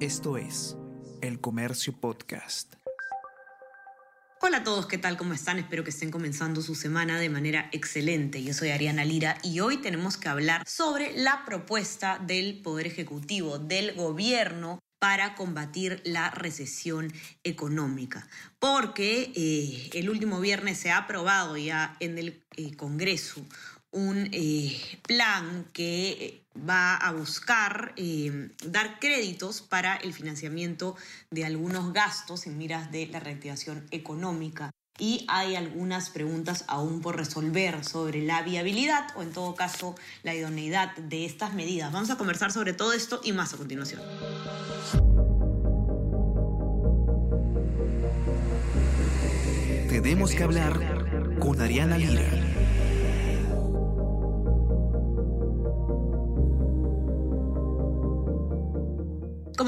Esto es El Comercio Podcast. Hola a todos, ¿qué tal? ¿Cómo están? Espero que estén comenzando su semana de manera excelente. Yo soy Ariana Lira y hoy tenemos que hablar sobre la propuesta del Poder Ejecutivo, del gobierno para combatir la recesión económica. Porque eh, el último viernes se ha aprobado ya en el eh, Congreso un eh, plan que va a buscar eh, dar créditos para el financiamiento de algunos gastos en miras de la reactivación económica. Y hay algunas preguntas aún por resolver sobre la viabilidad o en todo caso la idoneidad de estas medidas. Vamos a conversar sobre todo esto y más a continuación. Tenemos que hablar con Ariana Lira.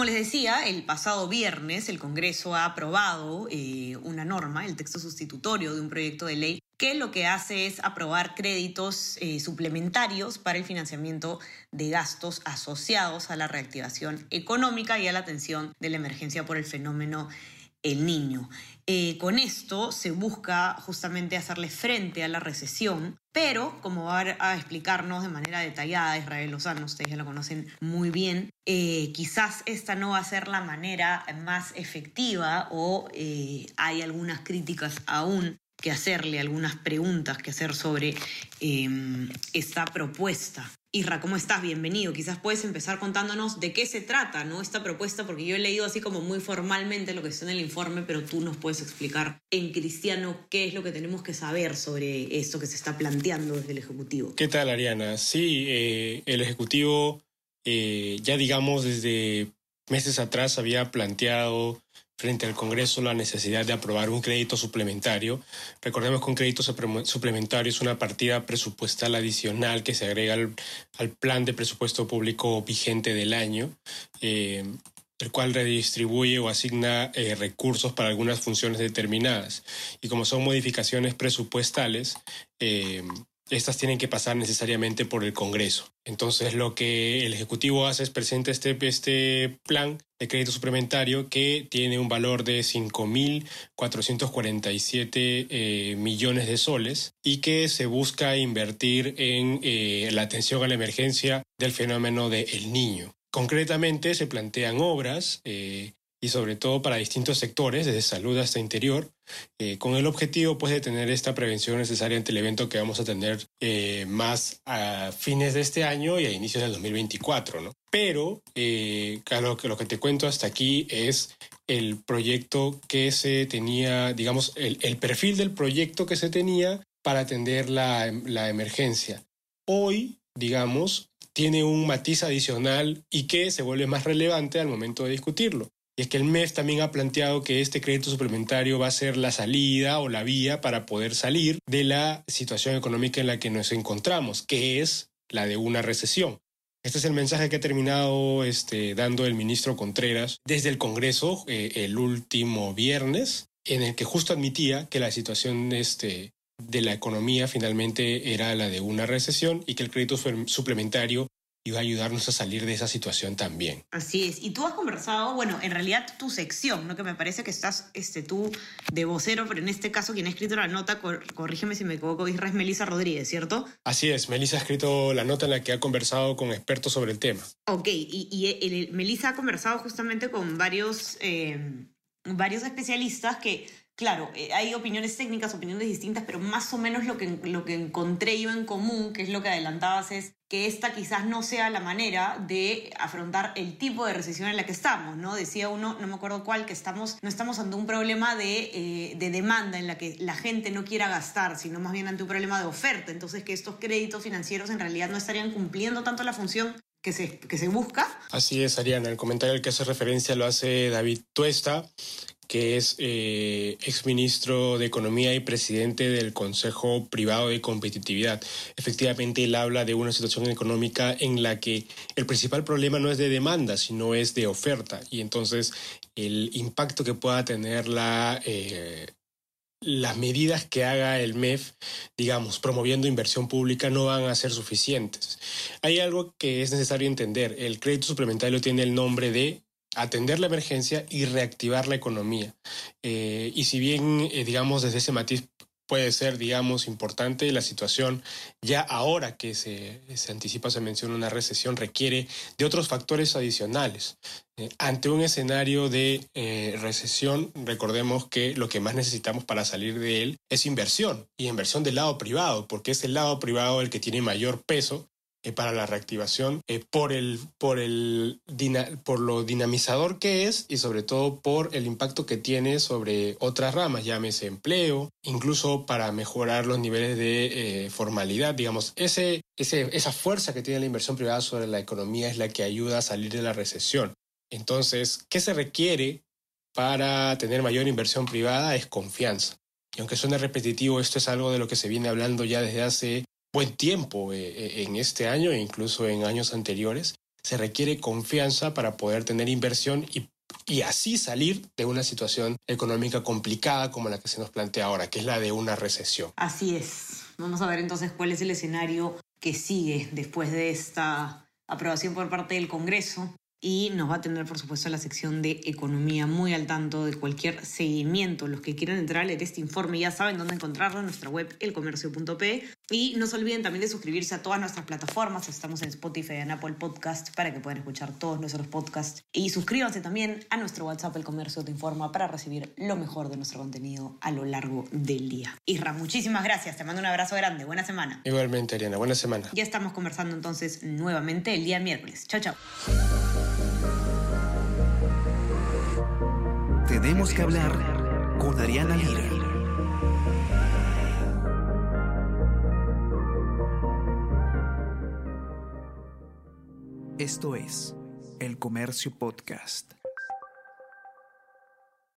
Les decía, el pasado viernes el Congreso ha aprobado eh, una norma, el texto sustitutorio de un proyecto de ley, que lo que hace es aprobar créditos eh, suplementarios para el financiamiento de gastos asociados a la reactivación económica y a la atención de la emergencia por el fenómeno el niño. Eh, con esto se busca justamente hacerle frente a la recesión, pero como va a explicarnos de manera detallada Israel Lozano, ustedes ya lo conocen muy bien, eh, quizás esta no va a ser la manera más efectiva o eh, hay algunas críticas aún que hacerle, algunas preguntas que hacer sobre esta propuesta. Isra, ¿cómo estás? Bienvenido. Quizás puedes empezar contándonos de qué se trata, ¿no? Esta propuesta, porque yo he leído así como muy formalmente lo que está en el informe, pero tú nos puedes explicar en cristiano qué es lo que tenemos que saber sobre esto que se está planteando desde el Ejecutivo. ¿Qué tal, Ariana? Sí, eh, el Ejecutivo eh, ya digamos desde meses atrás había planteado frente al Congreso la necesidad de aprobar un crédito suplementario. Recordemos que un crédito suplementario es una partida presupuestal adicional que se agrega al, plan de presupuesto público vigente del año. Eh, el cual redistribuye o asigna eh, recursos para algunas funciones determinadas. Y como son modificaciones presupuestales, eh, estas tienen que pasar necesariamente por el Congreso. Entonces lo que el Ejecutivo hace es presentar este, este plan de crédito suplementario que tiene un valor de 5.447 eh, millones de soles y que se busca invertir en eh, la atención a la emergencia del fenómeno del Niño. Concretamente se plantean obras eh, y sobre todo para distintos sectores, desde salud hasta interior, eh, con el objetivo pues, de tener esta prevención necesaria ante el evento que vamos a tener eh, más a fines de este año y a inicios del 2024. ¿no? Pero, eh, claro, que lo que te cuento hasta aquí es el proyecto que se tenía, digamos, el, el perfil del proyecto que se tenía para atender la, la emergencia. Hoy, digamos, tiene un matiz adicional y que se vuelve más relevante al momento de discutirlo. Y es que el MEF también ha planteado que este crédito suplementario va a ser la salida o la vía para poder salir de la situación económica en la que nos encontramos, que es la de una recesión. Este es el mensaje que ha terminado este, dando el ministro Contreras desde el Congreso eh, el último viernes, en el que justo admitía que la situación este, de la economía finalmente era la de una recesión y que el crédito suplementario iba a ayudarnos a salir de esa situación también. Así es. Y tú has conversado, bueno, en realidad tu sección, ¿no? Que me parece que estás este, tú de vocero, pero en este caso quien ha escrito la nota, corrígeme si me equivoco, es Melissa Rodríguez, ¿cierto? Así es, Melissa ha escrito la nota en la que ha conversado con expertos sobre el tema. Ok, y, y Melissa ha conversado justamente con varios, eh, varios especialistas que claro, eh, hay opiniones técnicas, opiniones distintas, pero más o menos lo que, lo que encontré yo en común, que es lo que adelantabas, es que esta quizás no sea la manera de afrontar el tipo de recesión en la que estamos, ¿no? Decía uno, no me acuerdo cuál, que estamos, no estamos ante un problema de, eh, de demanda en la que la gente no quiera gastar, sino más bien ante un problema de oferta. Entonces, que estos créditos financieros en realidad no estarían cumpliendo tanto la función que se, que se busca. Así es, Ariana. El comentario al que hace referencia lo hace David Tuesta, que es eh, exministro de Economía y presidente del Consejo Privado de Competitividad. Efectivamente, él habla de una situación económica en la que el principal problema no es de demanda, sino es de oferta. Y entonces el impacto que pueda tener. Eh, las medidas que haga el MEF, digamos, promoviendo inversión pública, no van a ser suficientes. Hay algo que es necesario entender. El crédito suplementario tiene el nombre de atender la emergencia y reactivar la economía. Eh, y si bien, eh, digamos, desde ese matiz puede ser, digamos, importante. La situación ya ahora que se, se anticipa, se menciona una recesión, requiere de otros factores adicionales. Eh, ante un escenario de recesión, recordemos que lo que más necesitamos para salir de él es inversión, y inversión del lado privado, porque es el lado privado el que tiene mayor peso eh, para la reactivación eh, por, el, por, el, por lo dinamizador que es y sobre todo por el impacto que tiene sobre otras ramas, llámese empleo, incluso para mejorar los niveles de eh, formalidad. Digamos, ese, ese, esa fuerza que tiene la inversión privada sobre la economía es la que ayuda a salir de la recesión. Entonces, ¿qué se requiere para tener mayor inversión privada? Es confianza. Y aunque suene repetitivo, esto es algo de lo que se viene hablando ya desde hace buen tiempo eh, eh, en este año e incluso en años anteriores, se requiere confianza para poder tener inversión y, y así salir de una situación económica complicada como la que se nos plantea ahora, que es la de una recesión. Así es. Vamos a ver entonces cuál es el escenario que sigue después de esta aprobación por parte del Congreso y nos va a tener, por supuesto, la sección de economía muy al tanto de cualquier seguimiento. Los que quieran entrar a leer este informe ya saben dónde encontrarlo en nuestra web elcomercio.p. Y no se olviden también de suscribirse a todas nuestras plataformas. Estamos en Spotify en Apple Podcast para que puedan escuchar todos nuestros podcasts. Y suscríbanse también a nuestro WhatsApp El Comercio Te Informa para recibir lo mejor de nuestro contenido a lo largo del día. Isra, muchísimas gracias. Te mando un abrazo grande. Buena semana. Igualmente, Ariana. Buena semana. Ya estamos conversando entonces nuevamente el día miércoles. Chao, chao. Tenemos que hablar con Ariana Lira. Esto es El Comercio Podcast.